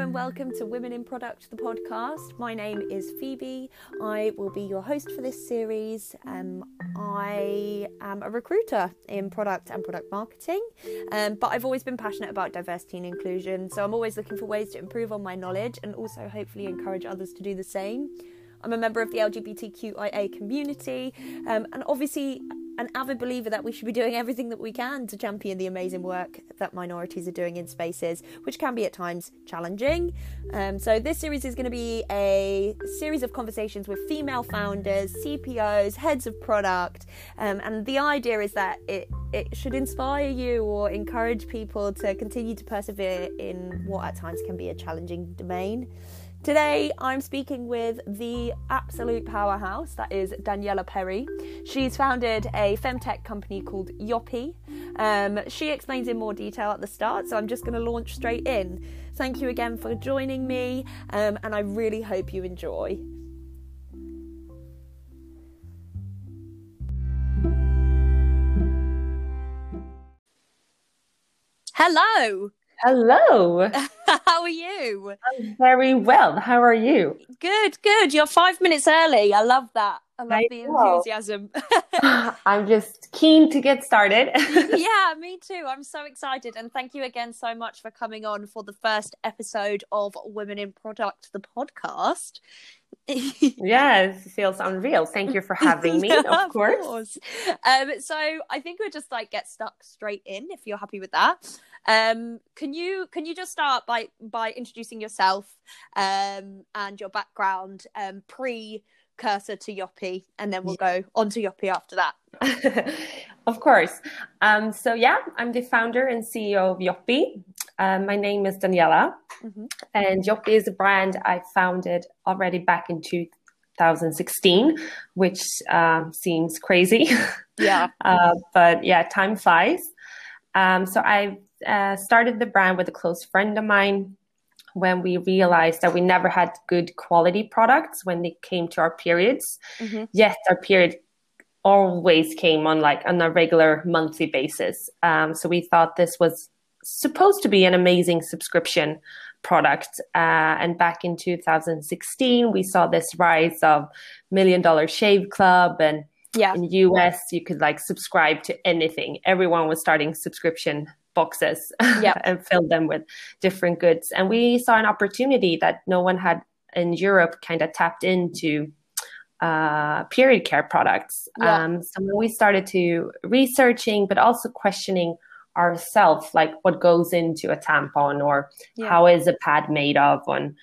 and welcome to Women in Product, the podcast. My name is Phoebe. I will be your host for this series. Um, I am a recruiter in product and product marketing, um, but I've always been passionate about diversity and inclusion. So I'm always looking for ways to improve on my knowledge and also hopefully encourage others to do the same. I'm a member of the LGBTQIA community, um, and obviously an avid believer that we should be doing everything that we can to champion the amazing work that minorities are doing in spaces, which can be at times challenging. Um, so, this series is going to be a series of conversations with female founders, CPOs, heads of product, um, and the idea is that it it should inspire you or encourage people to continue to persevere in what at times can be a challenging domain. Today, I'm speaking with the absolute powerhouse that is Daniela Perry. She's founded a femtech company called Yoppie. Um, she explains in more detail at the start, so I'm just going to launch straight in. Thank you again for joining me, um, and I really hope you enjoy. Hello. Hello. How are you? I'm very well. How are you? Good, good. You're five minutes early. I love that. I love I the enthusiasm. I'm just keen to get started. yeah, me too. I'm so excited. And thank you again so much for coming on for the first episode of Women in Product, the podcast. yeah, it feels unreal. Thank you for having me, of, Of course. course. Um, so I think we'll just like get stuck straight in if you're happy with that. Um, can you can you just start by by introducing yourself um, and your background um, pre cursor to Yoppie, and then we'll go on to Yoppie after that. of course. Um, so, yeah, I'm the founder and CEO of Yoppie. Um, my name is Daniela, Mhm. and Yoppie is a brand I founded already back in 2016, which um, seems crazy. Yeah. uh, but yeah, time flies. Um, so I uh, started the brand with a close friend of mine when we realized that we never had good quality products when they came to our periods. Mhm. Yes, our period always came on like on a regular monthly basis. Um, so we thought this was supposed to be an amazing subscription product. Uh, and back in 2016, we saw this rise of Million Dollar Shave Club and Yeah. in US you could like subscribe to anything. Everyone was starting subscription boxes Yeah. and filled them with different goods. And we saw an opportunity that no one had in Europe kind of tapped into uh, period care products. Yeah. Um, so we started to researching, but also questioning ourselves, like what goes into a tampon or Yeah. how is a pad made of, and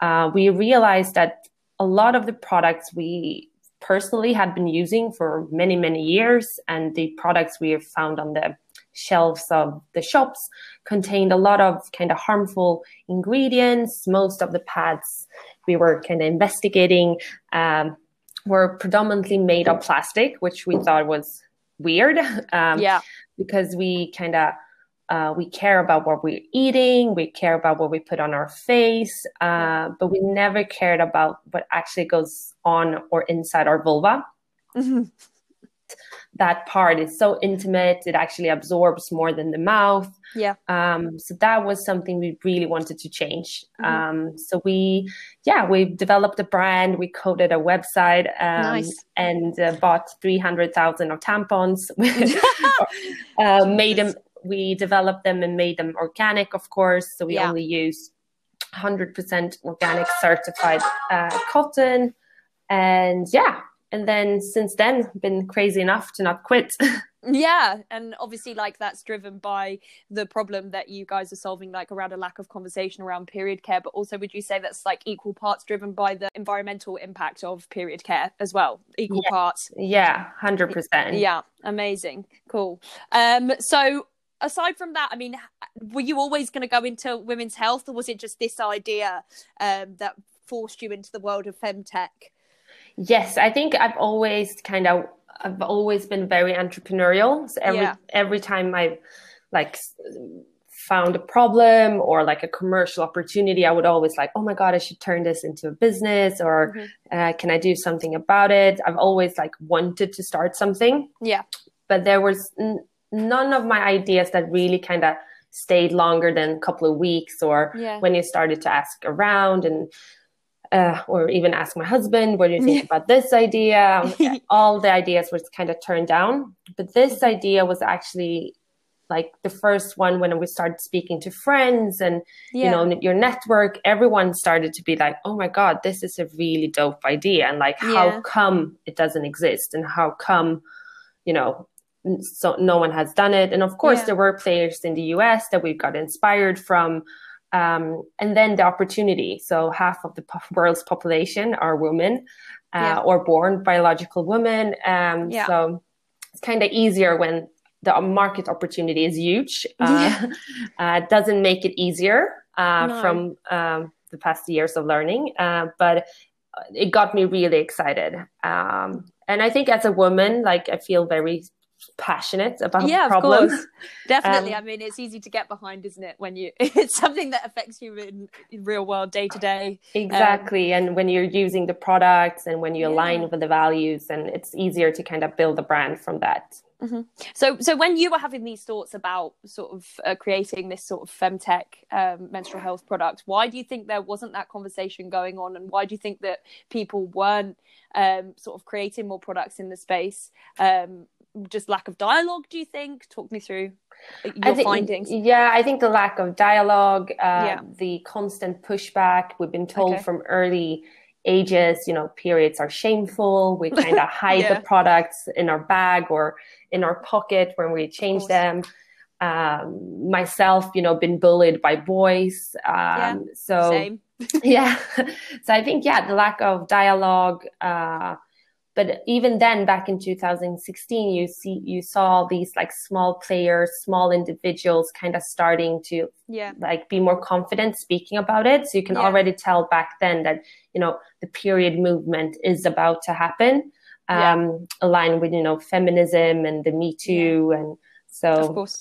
uh, we realized that a lot of the products we personally had been using for many many years, and the products we have found on the shelves of the shops contained a lot of kind of harmful ingredients. Most of the pads we were kind of investigating um, were predominantly made of plastic, which we thought was weird. Um, yeah. because we kind of uh, we care about what we're eating, we care about what we put on our face, uh, but we never cared about what actually goes on or inside our vulva. Mhm. That part is so intimate; it actually absorbs more than the mouth. Yeah. Um, so that was something we really wanted to change. Mhm. Um, so we, yeah, we developed a brand, we coded a website, um, Nice. and uh, bought three hundred thousand of tampons. uh, made them we developed them and made them organic of course so we Yeah. only use 100% organic certified uh, cotton and yeah and then since then been crazy enough to not quit Yeah, and obviously, like that's driven by the problem that you guys are solving, like around a lack of conversation around period care. But also, would you say that's like equal parts driven by the environmental impact of period care as well? Equal Yeah. parts. yeah 100% Yeah, amazing, cool. Um, so aside from that, I mean, were you always going to go into women's health, or was it just this idea um that forced you into the world of femtech? Yes, I think I've always kind of I've always been very entrepreneurial. So every Yeah. every time I like found a problem or like a commercial opportunity, I would always like, oh my god, I should turn this into a business or Mhm. uh, can I do something about it? I've always like wanted to start something, Yeah, but there was n- none of my ideas that really kind of stayed longer than a couple of weeks or Yeah. when you started to ask around and uh, or even ask my husband what do you think about this idea? All the ideas were kind of turned down. But this idea was actually like the first one when we started speaking to friends and Yeah. you know your network everyone started to be like oh my god this is a really dope idea. And like Yeah. how come it doesn't exist? And how come you know so no one has done it? And of course Yeah. there were players in the us that we got inspired from um, and then the opportunity so half of the world's population are women uh, Yeah. or born biological women um, Yeah. so it's kind of easier when the market opportunity is huge uh, uh, doesn't make it easier uh, No. from um, the past years of learning uh, but it got me really excited um, and i think as a woman like i feel very passionate about yeah, the of problem course. Definitely. Um, I mean, it's easy to get behind, isn't it? When you, it's something that affects you in, in real world, day to day. exactly and when you're using the products and when you Yeah. align with the values and it's easier to kind of build a brand from that So, so when you were having these thoughts about sort of uh, creating this sort of femtech um, menstrual health product, why do you think there wasn't that conversation going on, and why do you think that people weren't um, sort of creating more products in the space? Um, just lack of dialogue, do you think? Talk me through I your think- findings. Yeah, I think the lack of dialogue, uh, Yeah. the constant pushback. We've been told Okay. from early ages, you know, periods are shameful. We kind of hide Yeah. the products in our bag or in our pocket when we change them. Um, myself, you know, been bullied by boys. Um, so Same. yeah so i think yeah the lack of dialogue uh but even then back in 2016 you see you saw these like small players small individuals kind of starting to Yeah. like be more confident speaking about it so you can Yeah. already tell back then that you know the period movement is about to happen Yeah. um aligned with you know feminism and the me too and so of course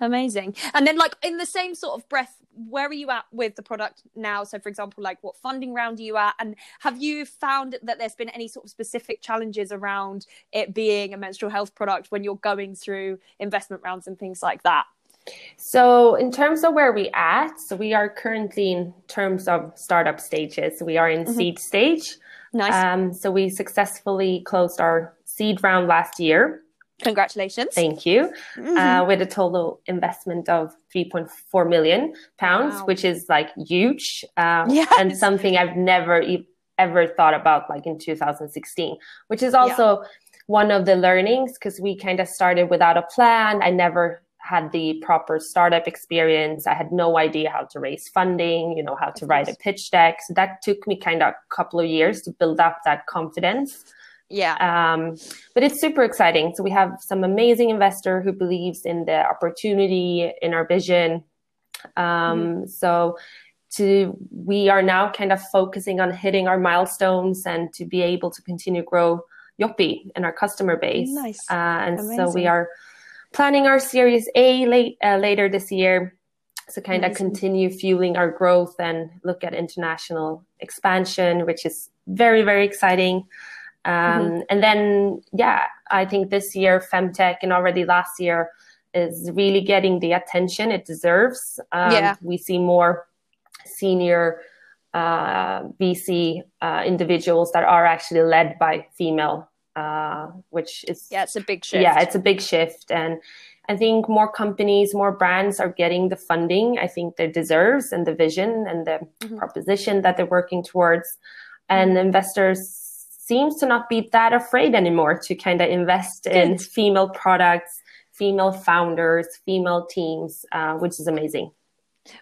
amazing and then like in the same sort of breath where are you at with the product now so for example like what funding round are you at and have you found that there's been any sort of specific challenges around it being a menstrual health product when you're going through investment rounds and things like that So, in terms of where we at, so we are currently in terms of startup stages. We are in seed stage. nice Um, so we successfully closed our seed round last year. Congratulations Thank you. Mhm. Uh, with a total investment of 3.4 million pounds, Wow. which is like huge, um, Yes. and something I've never e- ever thought about, like in 2016. Which is also one of the learnings because we kind of started without a plan. I never had the proper startup experience. I had no idea how to raise funding, you know, how to write a pitch deck. So that took me kind of a couple of years to build up that confidence. Yeah Um, but it's super exciting. So we have some amazing investor who believes in the opportunity in our vision. Um, So to we are now kind of focusing on hitting our milestones and to be able to continue grow Yoppie and our customer base. Nice. Uh, and so we are planning our Series A late uh, later this year. So kind of continue fueling our growth and look at international expansion, which is very very exciting. Um, Mm-hmm. And then, yeah, I think this year, Femtech and already last year is really getting the attention it deserves. Um, Yeah. We see more senior uh, VC uh, individuals that are actually led by female, uh, which is yeah it's a big shift yeah, it's a big shift. And I think more companies, more brands are getting the funding I think they deserves and the vision and the Mhm. proposition that they're working towards. And investors seems to not be that afraid anymore to kind of invest in female products, female founders, female teams, uh, which is amazing.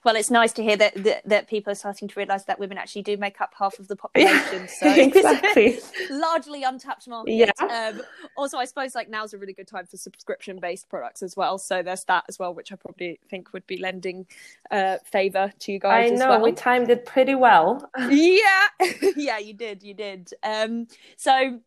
Well it's nice to hear that, that that people are starting to realize that women actually do make up half of the population so exactly. largely untapped market. Yeah. Um, also, I suppose like now's a really good time for subscription based products as well. So there's that as well, which I probably think would be lending uh, favor to you guys. I as know well. we timed it pretty well. yeah, yeah, you did, you did. Um, so.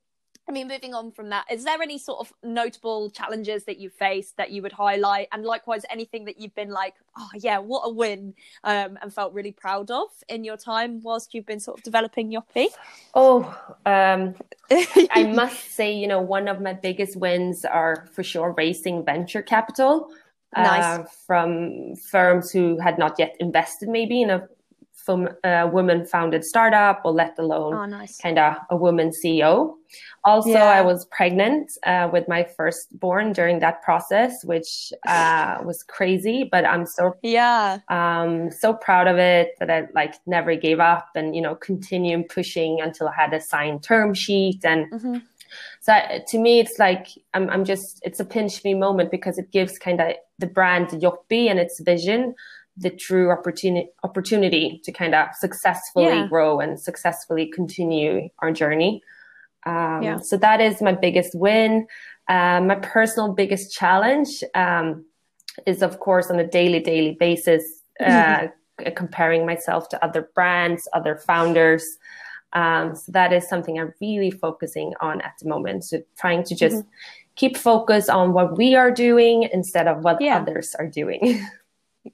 I mean, moving on from that, is there any sort of notable challenges that you've faced that you would highlight? And likewise, anything that you've been like, oh, yeah, what a win, um, and felt really proud of in your time whilst you've been sort of developing Yoppie? Oh, um, I must say, you know, one of my biggest wins are for sure raising venture capital. nice. uh, from firms who had not yet invested maybe in a from a woman founded startup or let alone oh, nice. kind of a woman CEO. Also, yeah. I was pregnant uh, with my firstborn during that process, which uh, was crazy. But I'm so yeah, um, so proud of it that I like never gave up and you know continued pushing until I had a signed term sheet. And mm-hmm. so to me, it's like I'm I'm just it's a pinch me moment because it gives kind of the brand Yoppie and its vision the true opportunity opportunity to kind of successfully yeah. grow and successfully continue our journey. Um, yeah. So that is my biggest win. Um, my personal biggest challenge um, is, of course, on a daily, daily basis, uh, comparing myself to other brands, other founders. Um, so that is something I'm really focusing on at the moment. So trying to just mm-hmm. keep focus on what we are doing instead of what yeah. others are doing.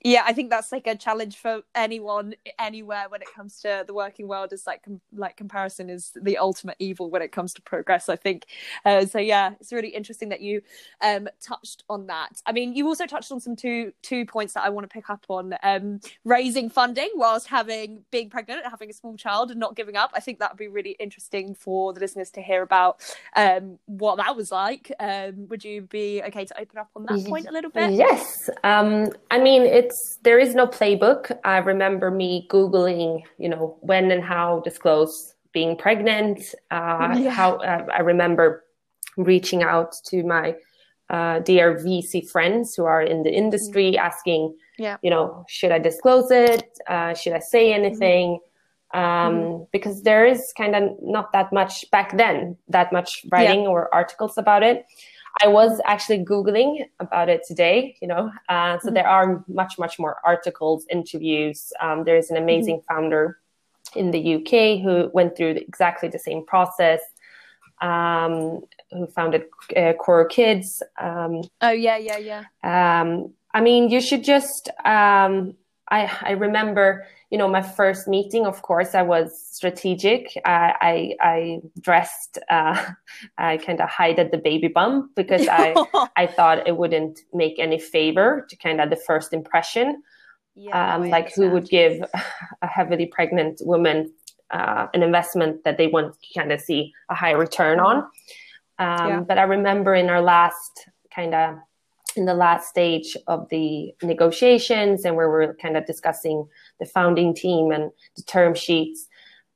yeah i think that's like a challenge for anyone anywhere when it comes to the working world is like com- like comparison is the ultimate evil when it comes to progress i think. Uh, so yeah it's really interesting that you um touched on that. I mean you also touched on some two two points that i want to pick up on um raising funding whilst having being pregnant and having a small child and not giving up. I think that would be really interesting for the listeners to hear about um what that was like. Um would you be okay to open up on that point a little bit? yes. Um i mean it it's there is no playbook. I remember me googling, you know, when and how disclose being pregnant. Uh, yeah. How uh, I remember reaching out to my uh, dear VC friends who are in the industry, mm-hmm. asking, yeah. you know, should I disclose it? Uh, should I say mm-hmm. anything? Mm-hmm. Um, mm-hmm. Because there is kind of not that much back then, that much writing yeah. or articles about it. I was actually Googling about it today, you know, uh, so mm-hmm. there are much, much more articles, interviews. Um, there's an amazing mm-hmm. founder in the UK who went through exactly the same process, um, who founded uh, Koru Kids. Um, oh, yeah, yeah, yeah. Um, I mean, you should just, um, I, I remember you know, my first meeting, of course, I was strategic. I I, I dressed, uh, I kind of hid at the baby bump because I I thought it wouldn't make any favor to kind of the first impression. Yeah, um, like who would give a heavily pregnant woman uh, an investment that they want to kind of see a high return on. Um, yeah. But I remember in our last kind of in the last stage of the negotiations and where we're kind of discussing the founding team and the term sheets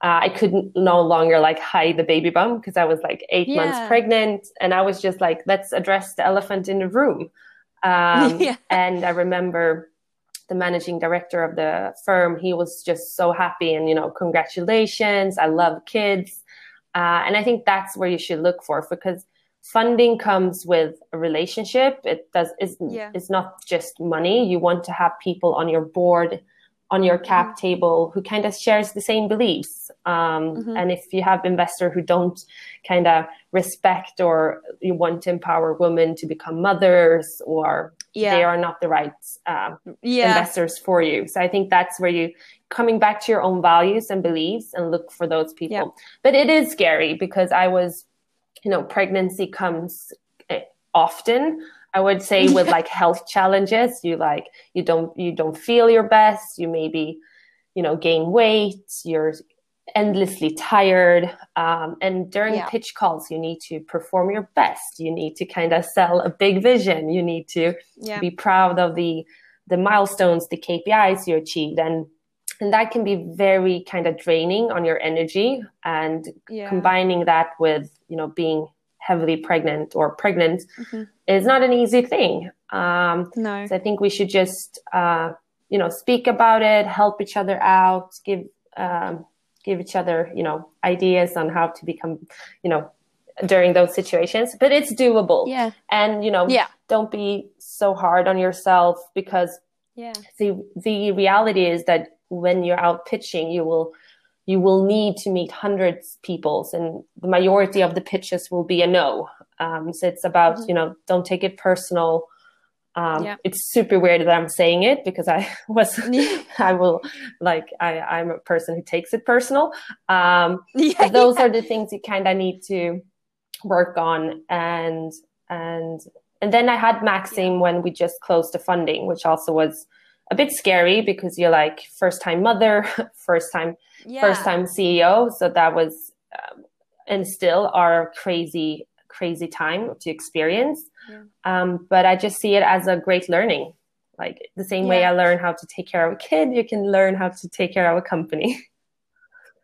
uh, i couldn't no longer like hide the baby bump because i was like eight yeah. months pregnant and i was just like let's address the elephant in the room um, yeah. and i remember the managing director of the firm he was just so happy and you know congratulations i love kids uh, and i think that's where you should look for because funding comes with a relationship. It does is yeah. it's not just money. You want to have people on your board, on your cap mm-hmm. table who kind of shares the same beliefs. Um, mm-hmm. And if you have investor who don't kind of respect or you want to empower women to become mothers or yeah. they are not the right uh, yeah. investors for you. So I think that's where you coming back to your own values and beliefs and look for those people. But it is scary because I was you know, pregnancy comes eh, often. I would say with like health challenges, you like you don't you don't feel your best. You maybe you know gain weight. You're endlessly tired. Um, and during yeah. pitch calls, you need to perform your best. You need to kind of sell a big vision. You need to yeah. be proud of the the milestones, the KPIs you achieved, and and that can be very kind of draining on your energy. And yeah. combining that with you know being heavily pregnant or pregnant mm-hmm. is not an easy thing um, no so i think we should just uh, you know speak about it help each other out give um, give each other you know ideas on how to become you know during those situations but it's doable yeah and you know yeah don't be so hard on yourself because yeah the the reality is that when you're out pitching you will you will need to meet hundreds people and the majority of the pitches will be a no um, so it's about mm-hmm. you know don't take it personal um, yeah. it's super weird that i'm saying it because i was i will like I, i'm a person who takes it personal um, yeah, those yeah. are the things you kind of need to work on and and and then I had Maxim when we just closed the funding, which also was a bit scary because you're like first time mother, first time yeah. first time CEO. So that was um, and still our crazy crazy time to experience. Yeah. Um, but I just see it as a great learning. Like the same yeah. way I learn how to take care of a kid, you can learn how to take care of a company.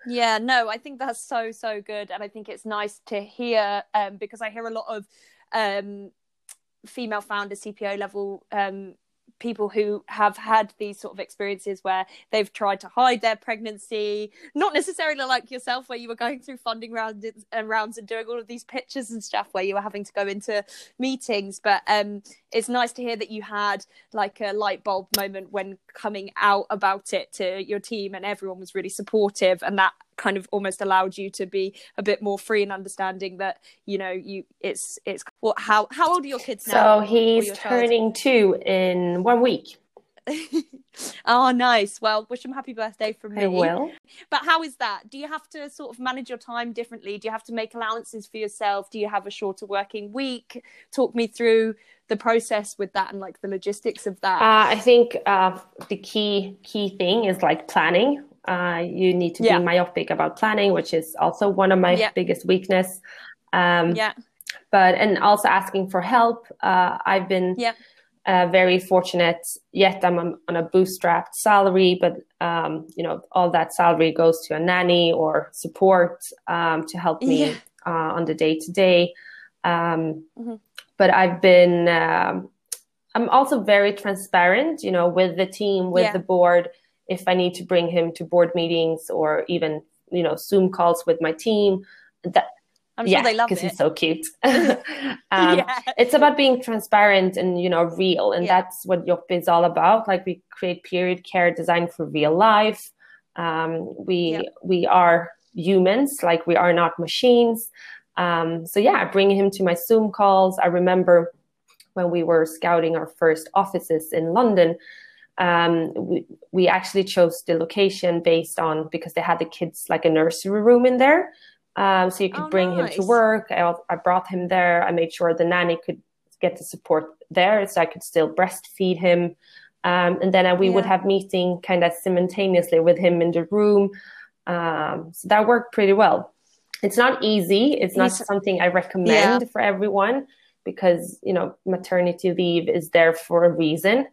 Yeah, no, I think that's so so good, and I think it's nice to hear um, because I hear a lot of um, female founder CPO level um, people who have had these sort of experiences where they've tried to hide their pregnancy not necessarily like yourself where you were going through funding rounds and rounds and doing all of these pitches and stuff where you were having to go into meetings. But um, it's nice to hear that you had like a light bulb moment when coming out about it to your team and everyone was really supportive and that kind of almost allowed you to be a bit more free and understanding that you know you it's it's what how how old are your kids now? So he's turning two in one week. oh, nice. Well, wish him happy birthday from me. I will. But how is that? Do you have to sort of manage your time differently? Do you have to make allowances for yourself? Do you have a shorter working week? Talk me through the process with that and like the logistics of that. Uh, I think uh, the key key thing is like planning. Uh, you need to yeah. be myopic about planning, which is also one of my yeah. biggest weakness. Um, yeah. But and also asking for help. Uh, I've been yeah. uh, very fortunate. Yet I'm on a bootstrapped salary, but um, you know all that salary goes to a nanny or support um, to help me yeah. Uh, on the day to day. But I've been. Um, I'm also very transparent, you know, with the team, with the board if I need to bring him to board meetings or even you know Zoom calls with my team. That I'm sure they love because he's so cute. um, yeah. It's about being transparent and you know real, and yeah. that's what Yopp is all about. Like we create period care designed for real life. Um, we we are humans, like we are not machines. Um, so yeah, bringing him to my Zoom calls. I remember when we were scouting our first offices in London um, we, we actually chose the location based on because they had the kids like a nursery room in there. Um, so you could oh, bring nice. him to work. I, I brought him there. I made sure the nanny could get the support there so I could still breastfeed him. Um, and then uh, we yeah. would have meeting kind of simultaneously with him in the room. Um, so that worked pretty well. It's not easy. It's not He's, something I recommend yeah. for everyone because, you know, maternity leave is there for a reason.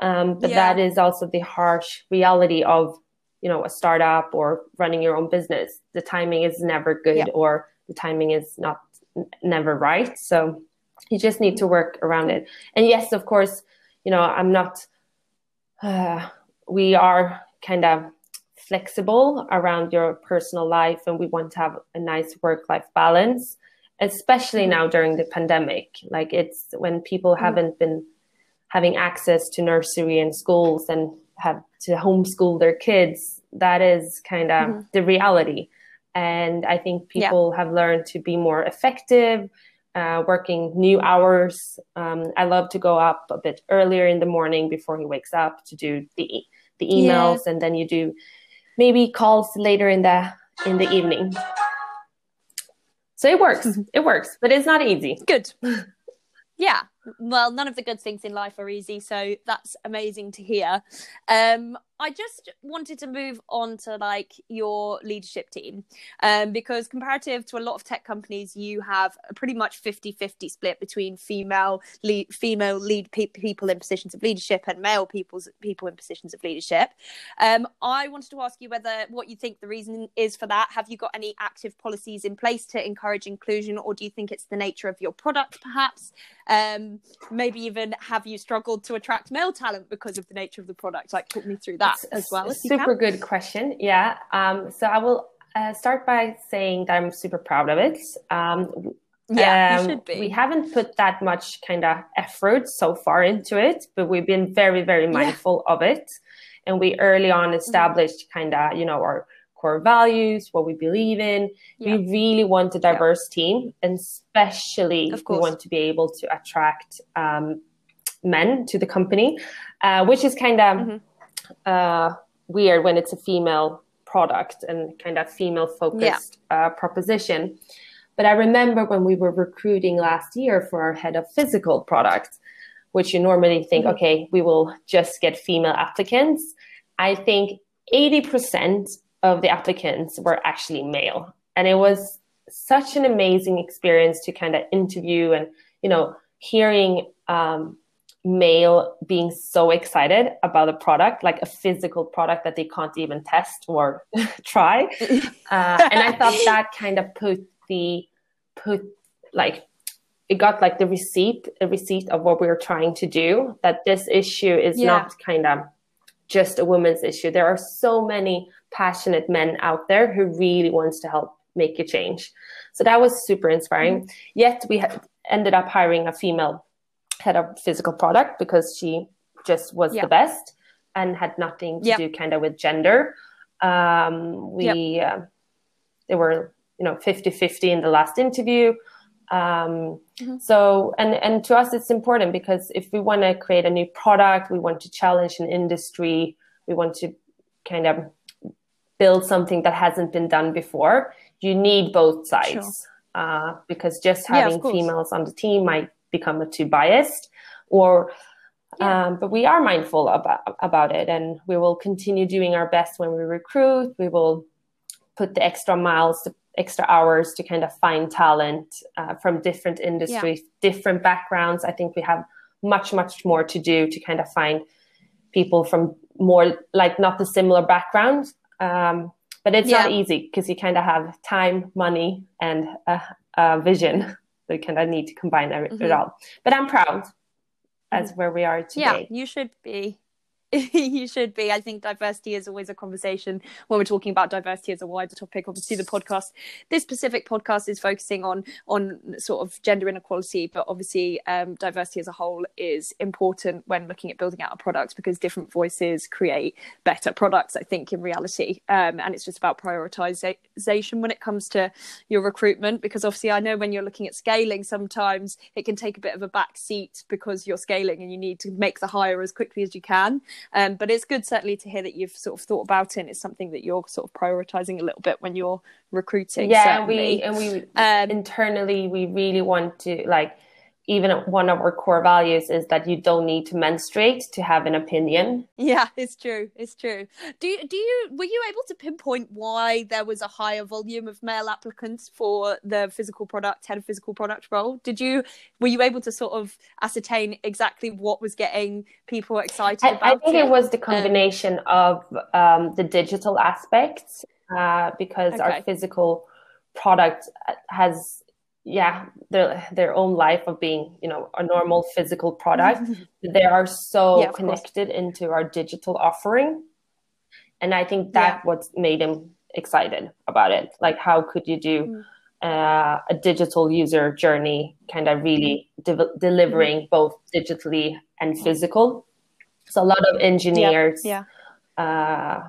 Um, but yeah. that is also the harsh reality of, you know, a startup or running your own business. The timing is never good yeah. or the timing is not n- never right. So you just need to work around it. And yes, of course, you know, I'm not, uh, we are kind of flexible around your personal life and we want to have a nice work life balance especially mm-hmm. now during the pandemic like it's when people mm-hmm. haven't been having access to nursery and schools and have to homeschool their kids that is kind of mm-hmm. the reality. And i think people yeah. have learned to be more effective uh, working new hours. Um, i love to go up a bit earlier in the morning before he wakes up to do the the emails yeah. and then you do maybe calls later in the in the evening. So it works. It works but it's not easy. Good. Yeah well none of the good things in life are easy so that's amazing to hear um I just wanted to move on to like your leadership team um, because comparative to a lot of tech companies, you have a pretty much 50-50 split between female lead, female lead pe- people in positions of leadership and male people's people in positions of leadership. Um, I wanted to ask you whether what you think the reason is for that. Have you got any active policies in place to encourage inclusion, or do you think it's the nature of your product, perhaps? Um, maybe even have you struggled to attract male talent because of the nature of the product? Like, talk me through that that as well. super good question. Yeah. Um, so I will uh, start by saying that I'm super proud of it. Um, yeah, um, We haven't put that much kind of effort so far into it, but we've been very, very mindful yeah. of it. And we early on mm-hmm. established mm-hmm. kind of, you know, our core values, what we believe in. Yeah. We really want a diverse yeah. team, and especially we want to be able to attract um, men to the company, uh, which is kind of mm-hmm uh, weird when it's a female product and kind of female focused yeah. uh, proposition. But I remember when we were recruiting last year for our head of physical product, which you normally think, mm-hmm. okay, we will just get female applicants. I think 80% of the applicants were actually male. And it was such an amazing experience to kind of interview and, you know, hearing um, male being so excited about a product, like a physical product that they can't even test or try. Uh, and I thought that kind of put the, put like, it got like the receipt, a receipt of what we were trying to do, that this issue is yeah. not kind of just a woman's issue. There are so many passionate men out there who really wants to help make a change. So that was super inspiring. Mm-hmm. Yet we had ended up hiring a female head of physical product because she just was the best and had nothing to yep. do kind of with gender. Um, we yep. uh, they were you know 50 50 in the last interview. Um, mm-hmm. So, and, and to us, it's important because if we want to create a new product, we want to challenge an industry, we want to kind of build something that hasn't been done before, you need both sides. Sure. Uh, because just having yeah, females on the team might become a too biased or yeah. um, but we are mindful about about it and we will continue doing our best when we recruit we will put the extra miles the extra hours to kind of find talent uh, from different industries yeah. different backgrounds i think we have much much more to do to kind of find people from more like not the similar background um, but it's yeah. not easy because you kind of have time money and a, a vision they kind of need to combine it mm-hmm. all. But I'm proud as mm-hmm. where we are today. Yeah, you should be. you should be. I think diversity is always a conversation when we're talking about diversity as a wider topic. Obviously, the podcast, this specific podcast, is focusing on on sort of gender inequality, but obviously, um, diversity as a whole is important when looking at building out a product because different voices create better products. I think in reality, um, and it's just about prioritization when it comes to your recruitment. Because obviously, I know when you're looking at scaling, sometimes it can take a bit of a back seat because you're scaling and you need to make the hire as quickly as you can. Um, but it's good certainly to hear that you've sort of thought about it. And it's something that you're sort of prioritizing a little bit when you're recruiting. Yeah, certainly. and we and we um, internally we really want to like even one of our core values is that you don't need to menstruate to have an opinion. Yeah, it's true. It's true. Do you, do you were you able to pinpoint why there was a higher volume of male applicants for the physical product head of physical product role? Did you were you able to sort of ascertain exactly what was getting people excited I, about I think it, it was the combination um, of um, the digital aspects uh, because okay. our physical product has yeah their their own life of being you know a normal physical product they are so yeah, connected course. into our digital offering and i think that yeah. what made them excited about it like how could you do mm. uh, a digital user journey kind of really de- delivering mm. both digitally and physical so a lot of engineers yeah, yeah. Uh,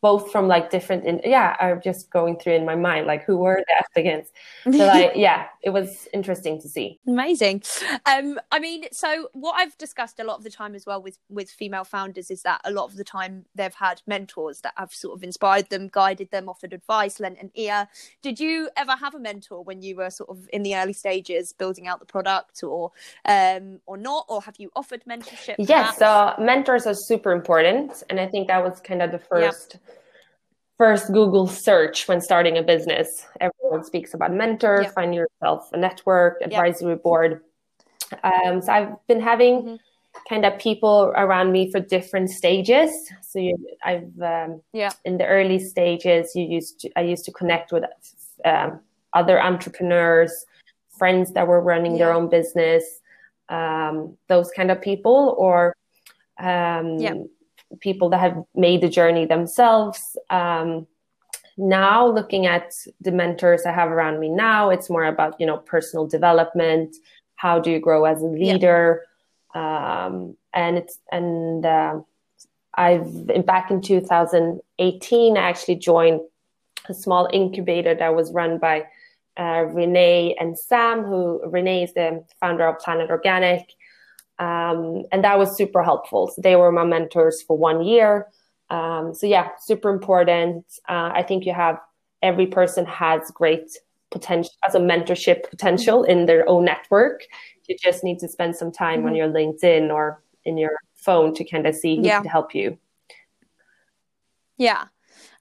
both from like different in, yeah i'm just going through in my mind like who were the applicants. So like yeah it was interesting to see. Amazing. Um i mean so what i've discussed a lot of the time as well with with female founders is that a lot of the time they've had mentors that have sort of inspired them guided them offered advice lent an ear. Did you ever have a mentor when you were sort of in the early stages building out the product or um or not? Or have you offered mentorship yes so mentors are super important and i think that was kind of the first first Google search when starting a business. Everyone speaks about mentor, yeah. find yourself a network, advisory yeah. board. Um, so I've been having mm-hmm. kind of people around me for different stages. So you, I've um, yeah in the early stages, you used to, I used to connect with um, other entrepreneurs, friends that were running yeah. their own business, um, those kind of people, or um, yeah people that have made the journey themselves. Um, now, looking at the mentors I have around me now, it's more about you know personal development. How do you grow as a leader? Yeah. Um, and it's and uh, I've in, back in 2018, I actually joined a small incubator that was run by uh, Renee and Sam, who Renee is the founder of Planet Organic, um, and that was super helpful. So they were my mentors for one year. Um, so yeah, super important. Uh, I think you have every person has great potential as a mentorship potential in their own network. You just need to spend some time mm-hmm. on your LinkedIn or in your phone to kind of see who yeah. can help you. Yeah.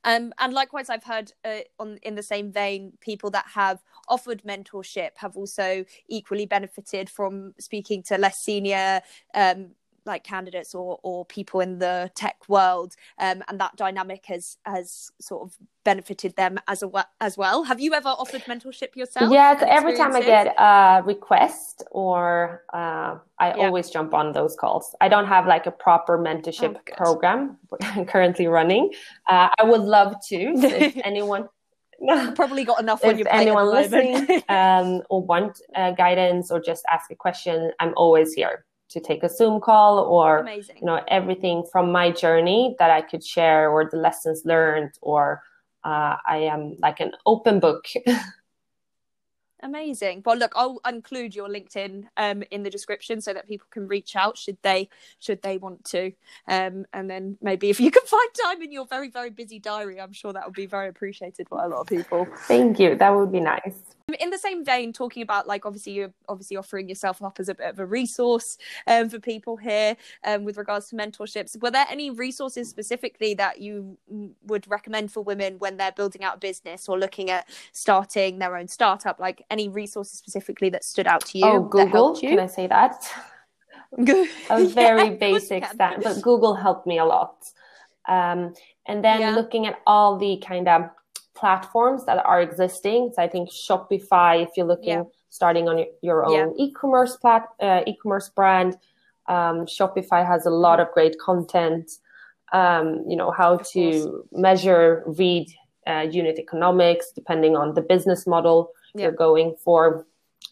Um, and likewise, I've heard uh, on in the same vein, people that have offered mentorship have also equally benefited from speaking to less senior um, like candidates or or people in the tech world. Um, and that dynamic has has sort of benefited them as a as well. Have you ever offered mentorship yourself? Yeah so every time i get a request or uh, i yeah. always jump on those calls. I don't have like a proper mentorship oh, program currently running. Uh, i would love to if anyone probably got enough if anyone listening um, or want uh, guidance or just ask a question i'm always here to take a Zoom call or Amazing. you know everything from my journey that I could share or the lessons learned or uh, I am like an open book. Amazing. Well, look, I'll include your LinkedIn um, in the description so that people can reach out should they should they want to. Um, and then maybe if you can find time in your very very busy diary, I'm sure that would be very appreciated by a lot of people. Thank you. That would be nice in the same vein talking about like obviously you're obviously offering yourself up as a bit of a resource um, for people here um, with regards to mentorships. Were there any resources specifically that you would recommend for women when they're building out a business or looking at starting their own startup? Like any resources specifically that stood out to you oh google? can i say that? A very yeah, basic that but google helped me a lot. Um, and then yeah. looking at all the kind of platforms that are existing. So I think Shopify, if you're looking yeah. starting on your, own yeah. e-commerce plat, uh, e-commerce brand, um, Shopify has a lot of great content. Um, you know how of to course. measure, read uh, unit economics depending on the business model yeah. you're going for.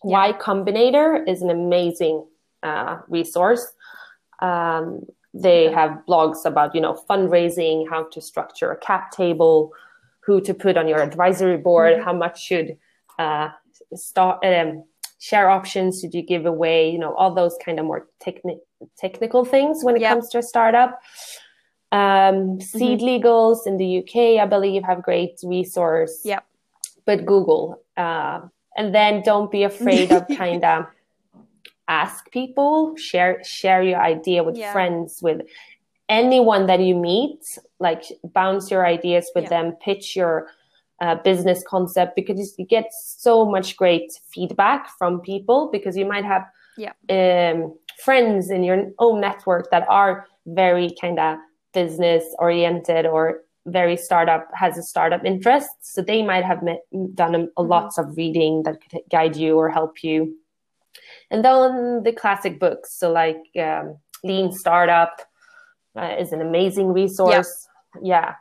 Y Combinator is an amazing uh, resource. Um, they have blogs about you know fundraising, how to structure a cap table, who to put on your advisory board, mm-hmm. how much should uh, start um, share options should you give away, you know, all those kind of more techni- technical things when it yep. comes to a startup. Um, Seed mm-hmm. Legals in the UK, I believe, have great resource. Yep. But Google, uh, and then don't be afraid of kind of ask people, share share your idea with yeah. friends, with anyone that you meet, like bounce your ideas with yeah. them, pitch your uh, business concept because you get so much great feedback from people because you might have yeah. um, friends in your own network that are very kind of business oriented or very startup has a startup interest so they might have met, done a, a mm-hmm. lots of reading that could guide you or help you and then the classic books so like um, lean startup uh, is an amazing resource. Yeah.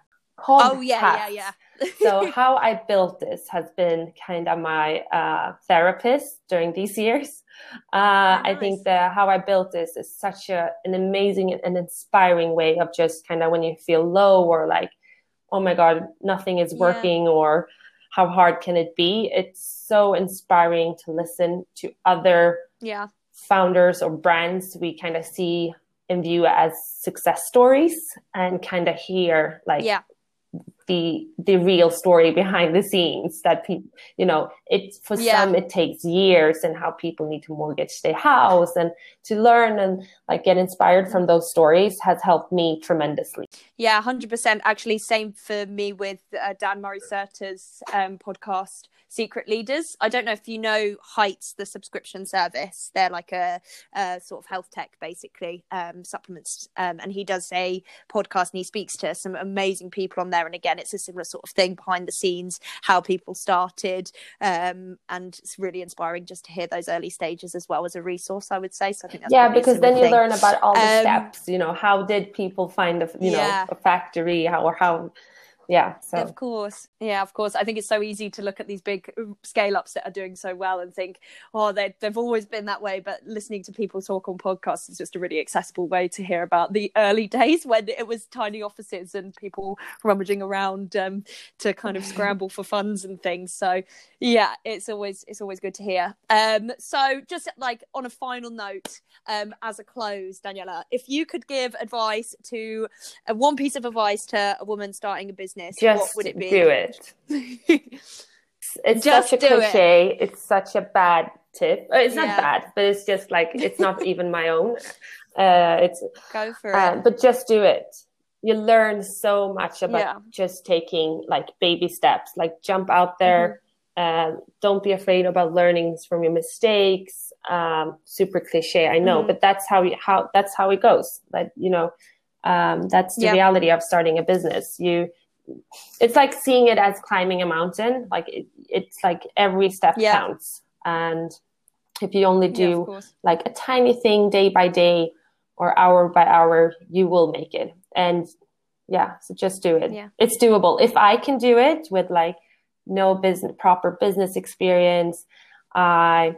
Oh yeah, yeah, yeah. so how I built this has been kind of my uh, therapist during these years. Uh, nice. I think that how I built this is such a, an amazing and inspiring way of just kind of when you feel low or like, oh my God, nothing is working yeah. or how hard can it be? It's so inspiring to listen to other yeah. founders or brands we kind of see and view as success stories and kind of hear like yeah the the real story behind the scenes that people you know it for yeah. some it takes years and how people need to mortgage their house and to learn and like get inspired from those stories has helped me tremendously yeah 100% actually same for me with uh, dan murray serter's um, podcast secret leaders. I don't know if you know heights the subscription service. They're like a, a sort of health tech basically um, supplements um, and he does a podcast and he speaks to some amazing people on there. And again it's a similar sort of thing behind the scenes how people started um, and it's really inspiring just to hear those early stages as well as a resource i would say. So i think yeah because then you thing. learn about all the um, steps you know how did people find the you yeah. a factory how or how yeah so. Of course. Yeah of course. I think it's so easy to look at these big uh, scale ups that are doing so well and think oh they, they've always been that way. But listening to people talk on podcasts is just a really accessible way to hear about the early days when it was tiny offices and people rummaging around um, to kind of scramble for funds and things. So yeah it's always it's always good to hear. Um, so just like on a final note um, as a close daniela if you could give advice to uh, one piece of advice to a woman starting a business business, just what would it be? do it. it's Just such a do it. cliche. It's such a bad tip. Uh, It's not Yeah. bad, but it's just like it's not even my own. Uh, it's Go for uh, it. but just do it. You learn so much about Yeah. just taking like baby steps. Like jump out there. Mm-hmm. Um, don't be afraid about learnings from your mistakes. Um, super cliche, I know, Mhm. but that's how you, how that's how it goes. Like you know, um, that's the Yeah. reality of starting a business. You, it's like seeing it as climbing a mountain. Like it, it's like every step Yeah. counts, and if you only do course. like a tiny thing day by day or hour by hour, you will make it. And yeah, so just do it. Yeah. It's doable. If I can do it with like no business proper business experience, I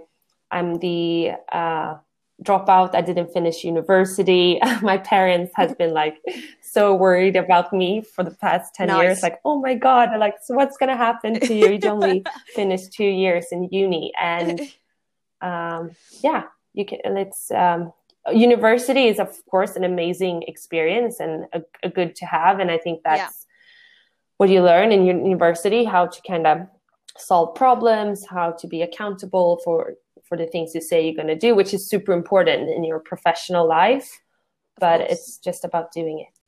I'm the uh dropout. I didn't finish university. My parents has been like so worried about me for the past 10 Nice. years. Like, oh my God, They're like, so what's gonna happen to you? You only finished two years in uni. And um, yeah, you can. It's um, university is of course an amazing experience and a, a good to have, and I think that's Yeah. what you learn in your university how to kind of solve problems, how to be accountable for for the things you say you're going to do, which is super important in your professional life. But course. it's just about doing it.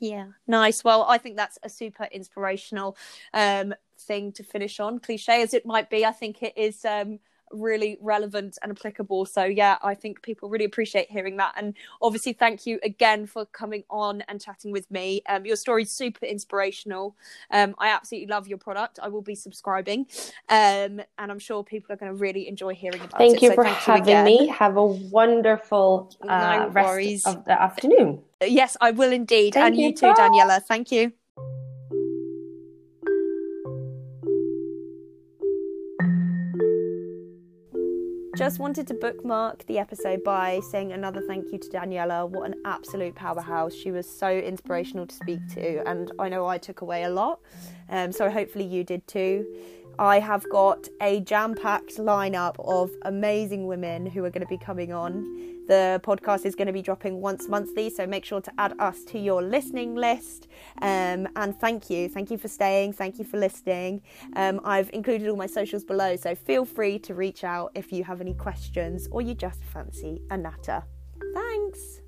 Yeah, nice. Well, I think that's a super inspirational um, thing to finish on. Cliche as it might be, I think it is um, really relevant and applicable. So, yeah, I think people really appreciate hearing that. And obviously, thank you again for coming on and chatting with me. Um, your story's super inspirational. Um, I absolutely love your product. I will be subscribing, um, and I'm sure people are going to really enjoy hearing about it. Thank it. you So for having me. Have a wonderful uh, No rest of the afternoon. Yes, I will indeed. Thank and you you. too, Daniela. Thank you. Just wanted to bookmark the episode by saying another thank you to Daniela. What an absolute powerhouse. She was so inspirational to speak to, and I know I took away a lot. Um, so hopefully you did too. I have got a jam packed lineup of amazing women who are going to be coming on. The podcast is going to be dropping once monthly, so make sure to add us to your listening list. Um, and thank you. Thank you for staying. Thank you for listening. Um, I've included all my socials below, so feel free to reach out if you have any questions or you just fancy a natter. Thanks.